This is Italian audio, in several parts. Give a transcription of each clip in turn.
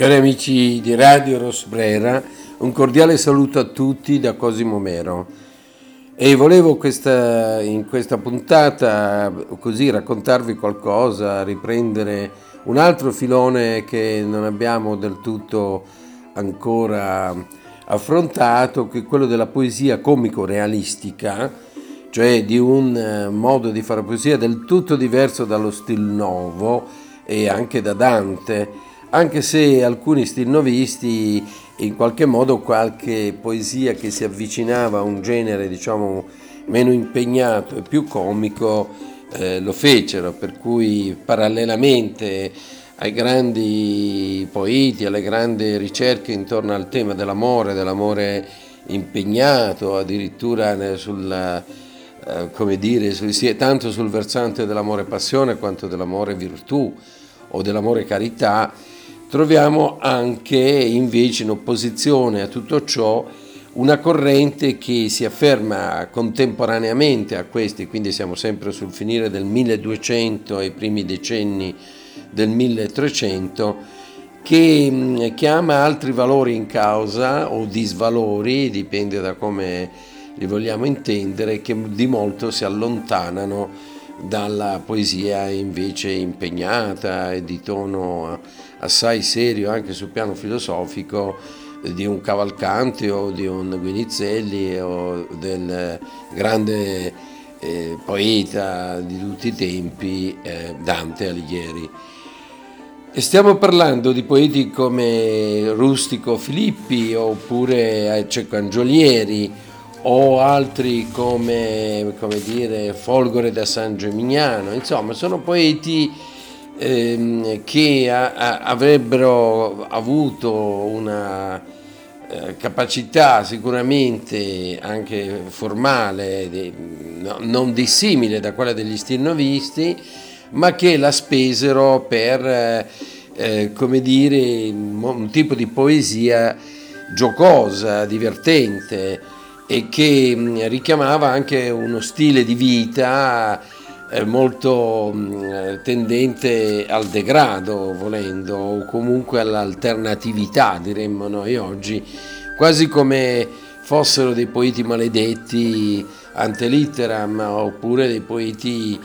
Cari amici di Radio Rosbrera, un cordiale saluto a tutti da Cosimo Mero. E volevo questa, in questa puntata così raccontarvi qualcosa, riprendere un altro filone che non abbiamo del tutto ancora affrontato, che è quello della poesia comico-realistica, cioè di un eh, modo di fare poesia del tutto diverso dallo stil nuovo e anche da Dante anche se alcuni stilnovisti in qualche modo qualche poesia che si avvicinava a un genere diciamo meno impegnato e più comico eh, lo fecero, per cui parallelamente ai grandi poeti, alle grandi ricerche intorno al tema dell'amore, dell'amore impegnato, addirittura sulla, eh, come dire, tanto sul versante dell'amore passione quanto dell'amore virtù o dell'amore carità, troviamo anche invece in opposizione a tutto ciò una corrente che si afferma contemporaneamente a questi, quindi siamo sempre sul finire del 1200 ai primi decenni del 1300, che mm, chiama altri valori in causa o disvalori, dipende da come li vogliamo intendere, che di molto si allontanano dalla poesia invece impegnata e di tono assai serio anche sul piano filosofico di un Cavalcanti o di un Guinizelli o del grande eh, poeta di tutti i tempi eh, Dante Alighieri. E stiamo parlando di poeti come Rustico Filippi oppure Cecco Angiolieri o altri come, come dire, Folgore da San Gemignano, insomma sono poeti ehm, che a, a, avrebbero avuto una eh, capacità sicuramente anche formale, di, no, non dissimile da quella degli stilnovisti, ma che la spesero per, eh, eh come dire, un tipo di poesia giocosa, divertente e che mm, richiamava anche uno stile di vita molto mm, tendente al degrado, volendo, o comunque all'alternatività, diremmo noi oggi, quasi come fossero dei poeti maledetti ante litteram, oppure dei poeti,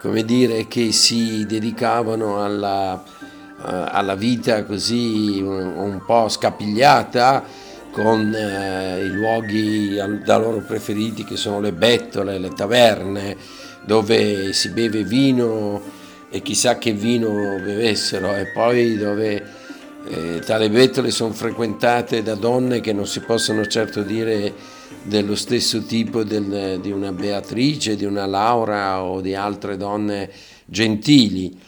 come dire, che si dedicavano alla, eh, alla vita così un po' scapigliata, con eh, i luoghi da loro preferiti che sono le bettole, le taverne, dove si beve vino e chissà che vino bevessero e poi dove eh, tale bettole sono frequentate da donne che non si possono certo dire dello stesso tipo del, di una Beatrice, di una Laura o di altre donne gentili.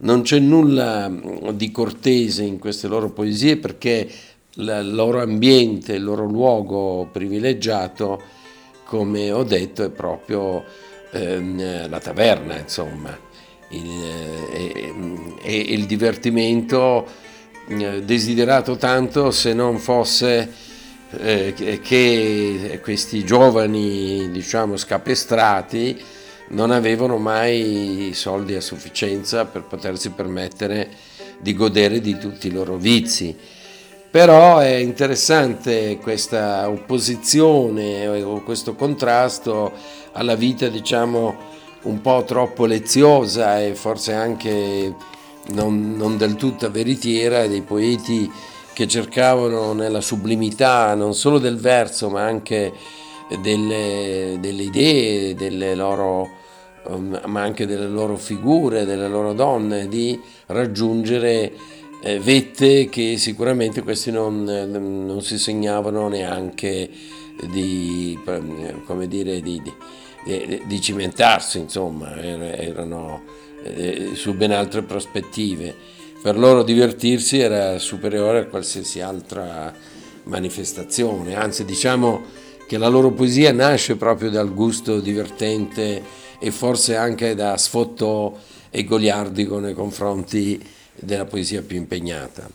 Non c'è nulla di cortese in queste loro poesie perché il loro ambiente, il loro luogo privilegiato, come ho detto, è proprio ehm, la taverna, insomma, eh, e, il divertimento eh, desiderato tanto se non fosse eh, che questi giovani, diciamo, scapestrati non avevano mai soldi a sufficienza per potersi permettere di godere di tutti i loro vizi però è interessante questa opposizione o questo contrasto alla vita, diciamo, un po' troppo leziosa e forse anche non, non del tutto veritiera dei poeti che cercavano nella sublimità non solo del verso ma anche delle, delle idee, delle loro, um, ma anche delle loro figure, delle loro donne, di raggiungere vette che sicuramente questi non, eh, non si segnavano neanche di, come dire, di, di, di cimentarsi, insomma, erano eh, su ben altre prospettive. Per loro divertirsi era superiore a qualsiasi altra manifestazione, anzi diciamo che la loro poesia nasce proprio dal gusto divertente e forse anche da sfotto e goliardico nei confronti della poesia più impegnata.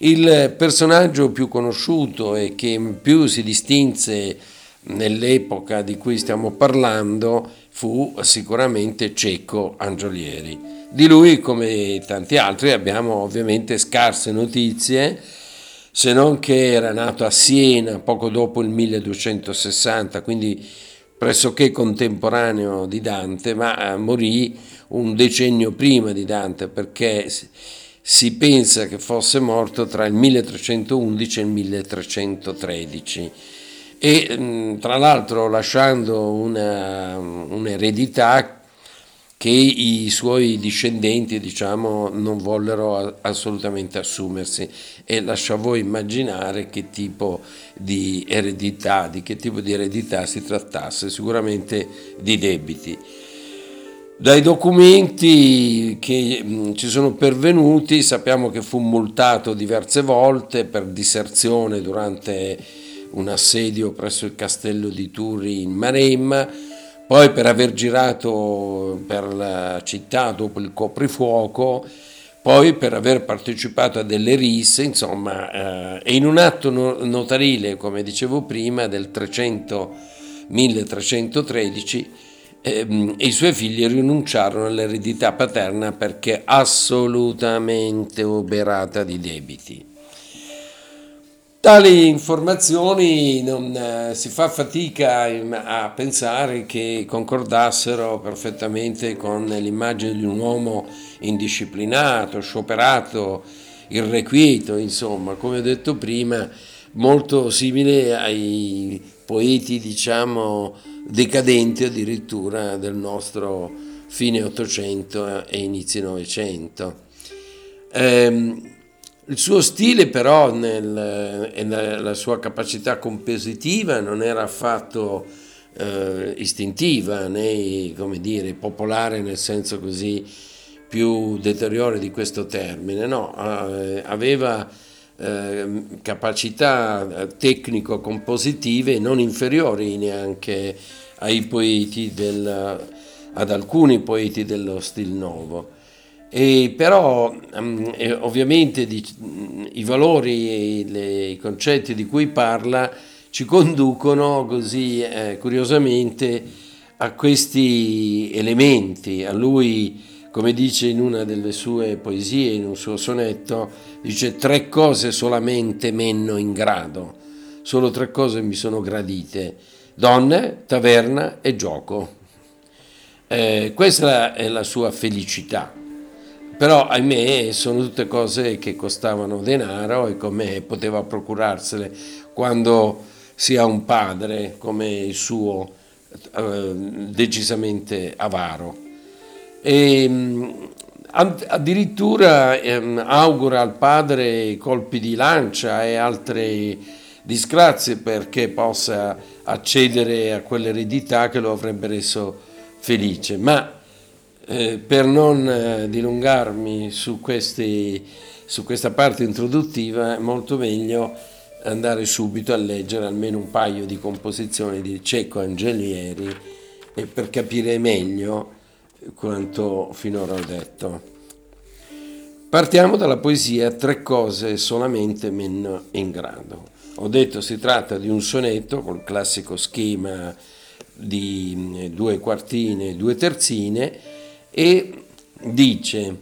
Il personaggio più conosciuto e che più si distinse nell'epoca di cui stiamo parlando fu sicuramente Cecco Angiolieri. Di lui, come tanti altri, abbiamo ovviamente scarse notizie, se non che era nato a Siena poco dopo il 1260, quindi pressoché contemporaneo di Dante, ma eh, morì un decennio prima di Dante perché si pensa che fosse morto tra il 1311 e il 1313 e mm, tra l'altro lasciando una, un'eredità che i suoi discendenti diciamo, non vollero assolutamente assumersi e lascia voi immaginare che tipo di eredità, di che tipo di eredità si trattasse, sicuramente di debiti. Dai documenti che mm, ci sono pervenuti sappiamo che fu multato diverse volte per diserzione durante un assedio presso il castello di Turi in Maremma, poi per aver girato per la città dopo il coprifuoco, poi per aver partecipato a delle risse, insomma, eh, e in un atto notarile, come dicevo prima, del 300, 1313, eh, i suoi figli rinunciarono all'eredità paterna perché assolutamente oberata di debiti. Tali informazioni non, eh, si fa fatica a pensare che concordassero perfettamente con l'immagine di un uomo indisciplinato, scioperato, irrequieto, insomma, come ho detto prima, molto simile ai poeti, diciamo, decadenti addirittura del nostro fine Ottocento e inizi Novecento. Eh, il suo stile però nel, e la sua capacità compositiva non era affatto eh, istintiva né dire, popolare nel senso così più deteriore di questo termine, no, eh, aveva eh, capacità tecnico-compositive non inferiori neanche ai poeti del, ad alcuni poeti dello stil nuovo. E però um, ovviamente di, i valori e i concetti di cui parla ci conducono così eh, curiosamente a questi elementi. A lui, come dice in una delle sue poesie, in un suo sonetto, dice tre cose solamente menno in grado, solo tre cose mi sono gradite, donne, taverna e gioco. Eh, questa è la sua felicità. Però ahimè sono tutte cose che costavano denaro e come poteva procurarsele quando si ha un padre come il suo eh, decisamente avaro. E, mm, addirittura ehm, augura al padre colpi di lancia e altre disgrazie perché possa accedere a quell'eredità che lo avrebbe reso felice. Ma eh, per non eh, dilungarmi su, questi, su questa parte introduttiva, è molto meglio andare subito a leggere almeno un paio di composizioni di Cecco Angelieri e per capire meglio quanto finora ho detto. Partiamo dalla poesia Tre cose solamente meno in grado. Ho detto si tratta di un sonetto col classico schema di mm, due quartine e due terzine e dice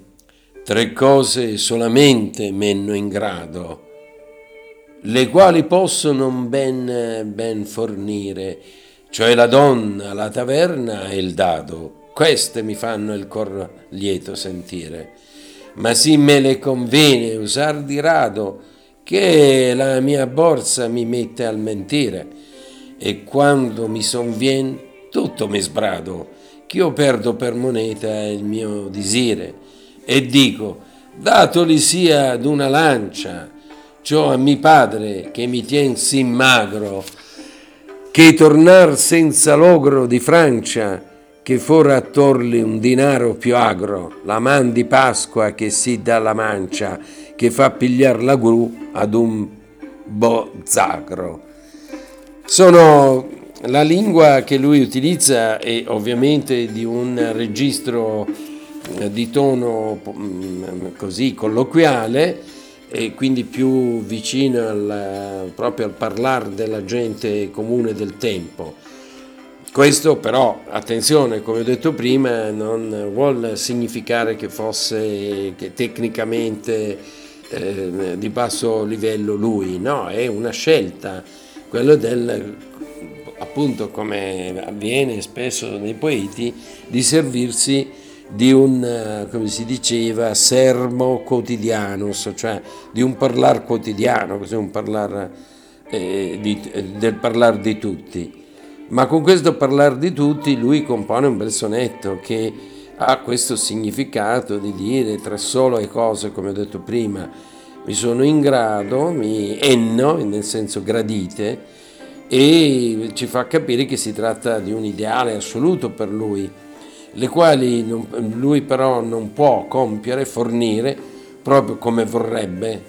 tre cose solamente menno in grado, le quali possono ben, ben fornire, cioè la donna, la taverna e il dado. Queste mi fanno il cor lieto sentire. Ma sì me le conviene usar di rado, che la mia borsa mi mette al mentire, e quando mi sonvien tutto mi sbrado ch'io perdo per moneta il mio disire e dico, datoli sia d'una lancia, ciò a mi padre che mi tien sì magro, che tornar senza logro di Francia, che fora a torli un dinaro più agro, la man di Pasqua che si dà la mancia, che fa pigliar la gru ad un bozzagro. Sono la lingua che lui utilizza è ovviamente di un registro eh, di tono mm, così colloquiale e quindi più vicino al, proprio al parlare della gente comune del tempo. Questo però, attenzione, come ho detto prima, non vuol significare che fosse che tecnicamente eh, di basso livello lui, no, è una scelta, quello del, appunto come avviene spesso nei poeti, di servirsi di un, come si diceva, sermo quotidiano, cioè di un parlare quotidiano, così un parlare eh, di, del parlare di tutti. Ma con questo parlare di tutti lui compone un bel sonetto che ha questo significato di dire tra solo e cose, come ho detto prima, mi sono in grado, mi enno, nel senso gradite, e ci fa capire che si tratta di un ideale assoluto per lui, le quali non, lui però non può compiere, fornire proprio come vorrebbe,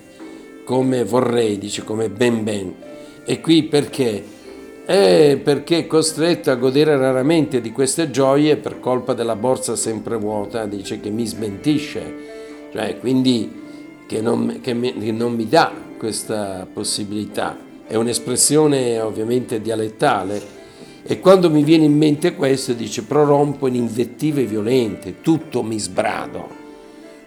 come vorrei, dice come ben ben. E qui perché? È perché è costretto a godere raramente di queste gioie per colpa della borsa sempre vuota, dice che mi smentisce, cioè quindi che non, che mi, che non mi dà questa possibilità. È un'espressione ovviamente dialettale e quando mi viene in mente questo dice prorompo in invettive violente, tutto mi sbrado.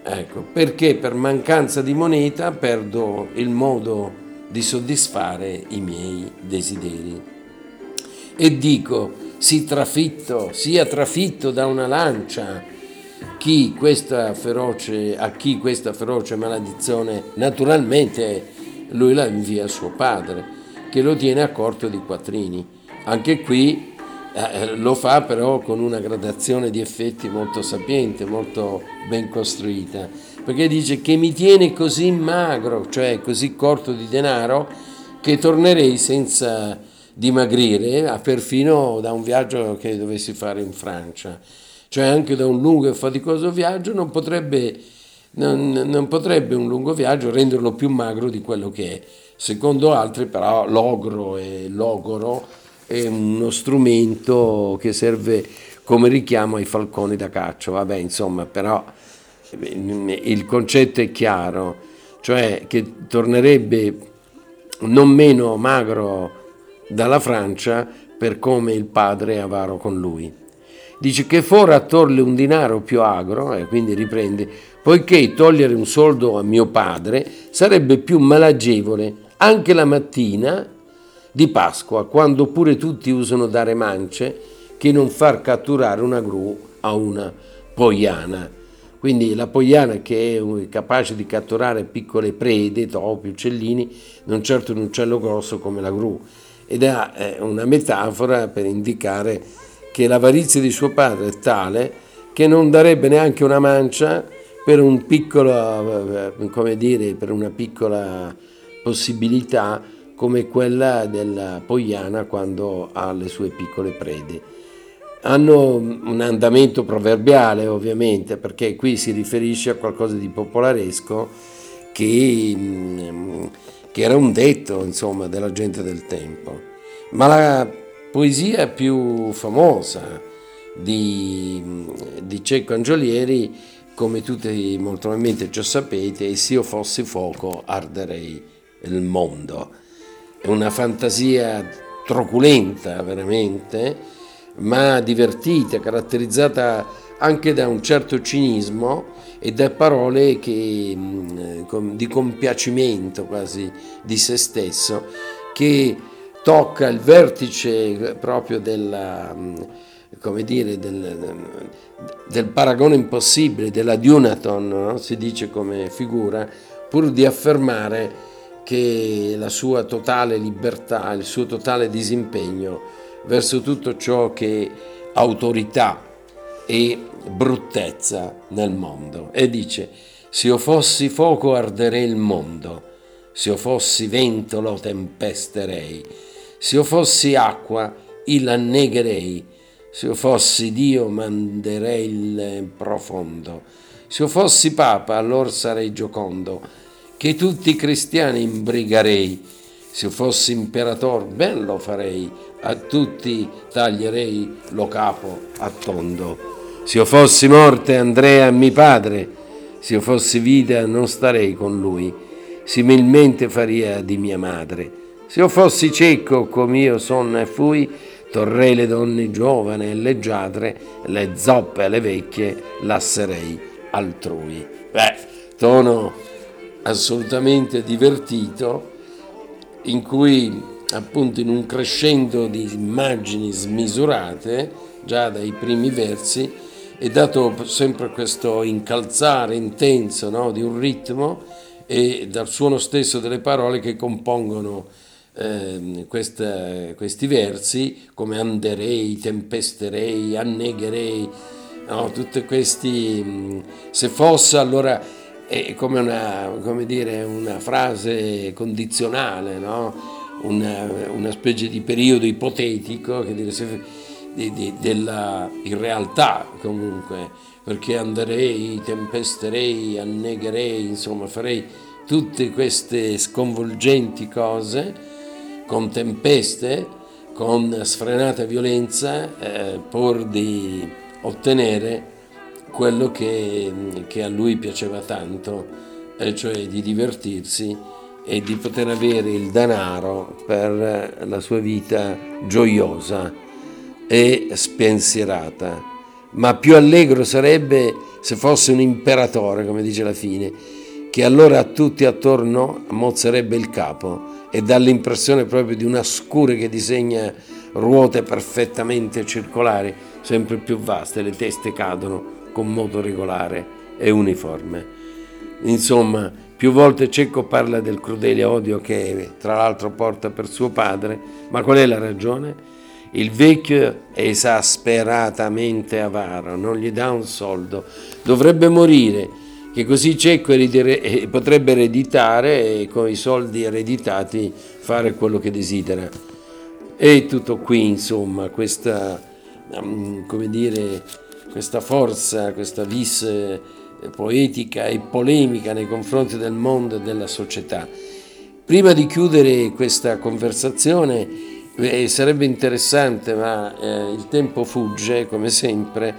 Ecco, perché per mancanza di moneta perdo il modo di soddisfare i miei desideri. E dico, si trafitto, sia trafitto da una lancia, chi feroce, a chi questa feroce maledizione, naturalmente lui la invia a suo padre, che lo tiene a corto di quattrini anche qui eh, lo fa però con una gradazione di effetti molto sapiente, molto ben costruita, perché dice che mi tiene così magro, cioè così corto di denaro, che tornerei senza dimagrire, perfino da un viaggio che dovessi fare in Francia. Cioè anche da un lungo e faticoso viaggio non potrebbe, non, non potrebbe un lungo viaggio renderlo più magro di quello che è. Secondo altri però l'ogro e l'ogoro è uno strumento che serve come richiamo ai falconi da caccia, vabbè insomma però il concetto è chiaro, cioè che tornerebbe non meno magro dalla Francia per come il padre è avaro con lui. Dice che fora torle un denaro più agro, e quindi riprende, poiché togliere un soldo a mio padre sarebbe più malagevole anche la mattina di Pasqua, quando pure tutti usano dare mance, che non far catturare una gru a una poiana. Quindi la poiana che è capace di catturare piccole prede, topi, uccellini, non certo un uccello grosso come la gru. Ed è una metafora per indicare che l'avarizia di suo padre è tale che non darebbe neanche una mancia per, un piccolo, eh, dire, per una piccola possibilità come quella della Poiana quando ha le sue piccole prede. Hanno un andamento proverbiale ovviamente perché qui si riferisce a qualcosa di popolaresco che, mm, che era un detto insomma, della gente del tempo. Ma la poesia più famosa di, di Cecco Angiolieri, come tutti molto probabilmente già sapete, Se io fossi fuoco arderei il mondo. È una fantasia truculenta veramente, ma divertita, caratterizzata anche da un certo cinismo e da parole che, mm, di compiacimento quasi di se stesso, che tocca il vertice proprio della, mm, come dire, del, del paragone impossibile, della Dunaton, no? si dice come figura, pur di affermare che la sua totale libertà, il suo totale disimpegno verso tutto ciò che è autorità e bruttezza nel mondo. E dice, se io fossi fuoco arderei il mondo, se io fossi vento lo tempesterei, se io fossi acqua il annegherei, se io fossi Dio manderei il profondo, se io fossi Papa allora sarei giocondo, che tutti i cristiani imbrigarei. Se fossi imperator ben lo farei, a tutti taglierei lo capo a tondo. Se io fossi morte andrei a mio padre, se io fossi vita non starei con lui, similmente faria di mia madre. Se io fossi cieco come io sono e fui, torrei le donne giovani e leggiadre, le zoppe e le vecchie lasserei altrui. Beh, tono assolutamente divertito in cui appunto in un crescendo di immagini smisurate già dai primi versi è dato sempre questo incalzare intenso no, di un ritmo e dal suono stesso delle parole che compongono eh, questa, questi versi come anderei, tempesterei, annegherei, no, tutti questi, se fosse allora è come una, come dire, una frase condizionale, no? una, una, specie di periodo ipotetico che dire, se, di, di, della in realtà comunque, perché anderei, tempesterei, annegherei, insomma farei tutte queste sconvolgenti cose con tempeste, con sfrenata violenza, eh, pur di ottenere quello che, che, a lui piaceva tanto, e cioè di divertirsi e di poter avere il denaro per la sua vita gioiosa e spensierata. Ma più allegro sarebbe se fosse un imperatore, come dice la fine, che allora a tutti attorno mozzerebbe il capo e dà l'impressione proprio di una scure che disegna ruote perfettamente circolari, sempre più vaste, le teste cadono con modo regolare e uniforme. Insomma, più volte Cecco parla del crudele odio che tra l'altro porta per suo padre, ma qual è la ragione? Il vecchio è esasperatamente avaro, non gli dà un soldo, dovrebbe morire, che così Cecco eh, potrebbe ereditare e con i soldi ereditati fare quello che desidera. E tutto qui, insomma, questa, mm, dire, questa forza, questa vis eh, poetica e polemica nei confronti del mondo e della società. Prima di chiudere questa conversazione eh, sarebbe interessante, ma eh, il tempo fugge come sempre,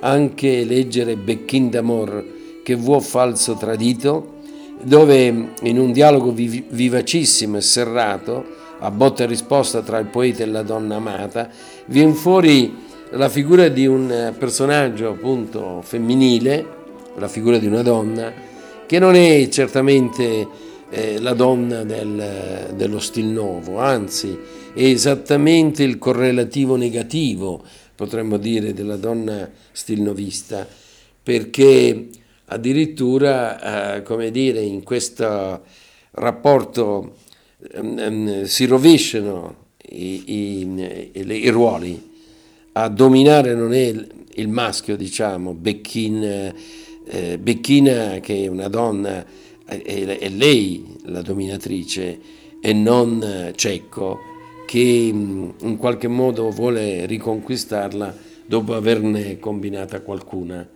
anche leggere Becchin d'Amor che vuol falso tradito, dove in un dialogo vivacissimo e serrato, a botta e risposta tra il poeta e la donna amata, viene fuori la figura di un personaggio appunto femminile, la figura di una donna, che non è certamente eh, la donna del, dello stil nuovo, anzi è esattamente il correlativo negativo, potremmo dire, della donna stilnovista, perché addirittura, eh, come dire, in questo rapporto eh, si rovesciano i, i, i, i, ruoli. A dominare non è il maschio, diciamo, Becchin, eh, Becchina che è una donna, è, è lei la dominatrice e non Cecco che mm, in qualche modo vuole riconquistarla dopo averne combinata qualcuna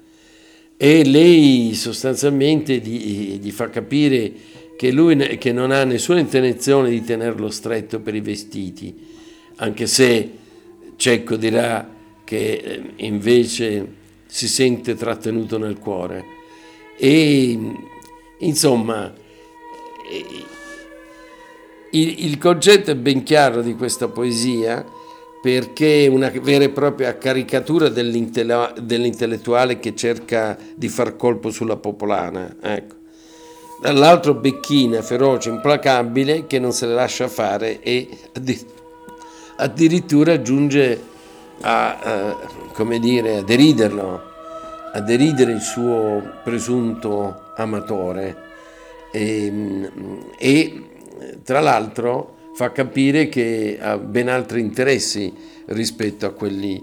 e lei sostanzialmente gli, gli fa capire che lui che non ha nessuna intenzione di tenerlo stretto per i vestiti, anche se Cecco dirà che eh, invece si sente trattenuto nel cuore. E insomma, il, il concetto è ben chiaro di questa poesia perché è una vera e propria caricatura dell'intellettuale che cerca di far colpo sulla popolana. Ecco. Dall'altro Becchina, feroce, implacabile, che non se le lascia fare e addirittura giunge a, a, come dire, a deriderlo, a deridere il suo presunto amatore. E, e tra l'altro fa capire che ha ben altri interessi rispetto a quelli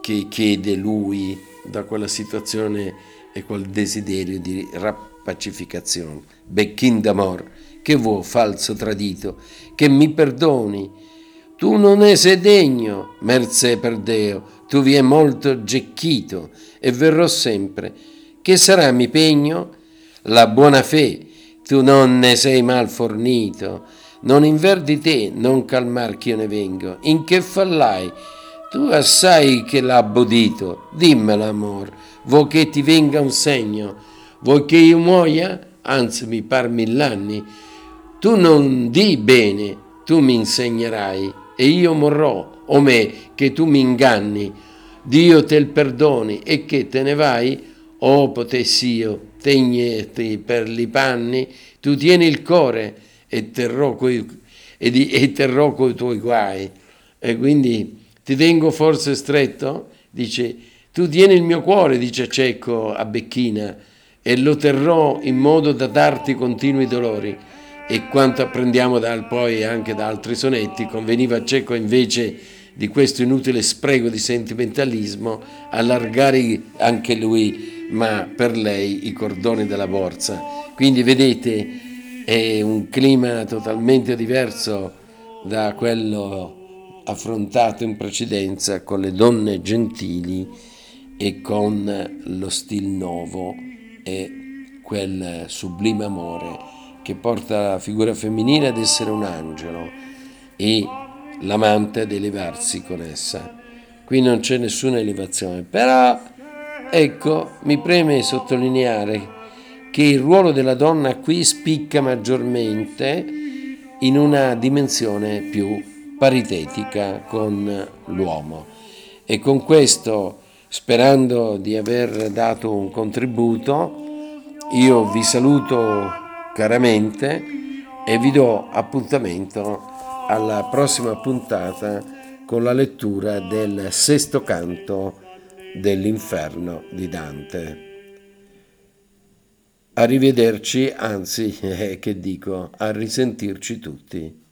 che chiede lui da quella situazione e quel desiderio di rapacificazione. Becchin d'amor, che vuoi falso tradito, che mi perdoni. Tu non ne sei degno, mercè per Deo, tu vi è molto gecchito e verrò sempre. Che sarà mi pegno? La buona fe, tu non ne sei mal fornito, non inverdi te, non calmar che io ne vengo. In che fallai? Tu assai che l'ha bodito, dimmelo amor, vuoi che ti venga un segno, vuoi che io muoia? Anzi mi par mill'anni. Tu non di bene, tu mi insegnerai e io morrò o me che tu mi inganni, Dio te il perdoni e che te ne vai? Oh potessi io tegneti per li panni, tu tieni il cuore e terrò coi, e, di, e terrò coi tuoi guai. E quindi ti tengo forse stretto? Dice, tu tieni il mio cuore, dice Cecco a Becchina, e lo terrò in modo da darti continui dolori. E quanto apprendiamo dal, poi anche da altri sonetti, conveniva a Cecco invece di questo inutile spreco di sentimentalismo allargare anche lui, ma per lei, i cordoni della borsa. Quindi vedete, è un clima totalmente diverso da quello affrontato in precedenza con le donne gentili e con lo stil nuovo e quel sublime amore che porta la figura femminile ad essere un angelo e l'amante ad elevarsi con essa. Qui non c'è nessuna elevazione, però ecco, mi preme sottolineare che il ruolo della donna qui spicca maggiormente in una dimensione più paritetica con l'uomo. E con questo, sperando di aver dato un contributo, io vi saluto caramente e vi do appuntamento alla prossima puntata con la lettura del sesto canto dell'inferno di Dante. Arrivederci, anzi, eh, che dico, a risentirci tutti.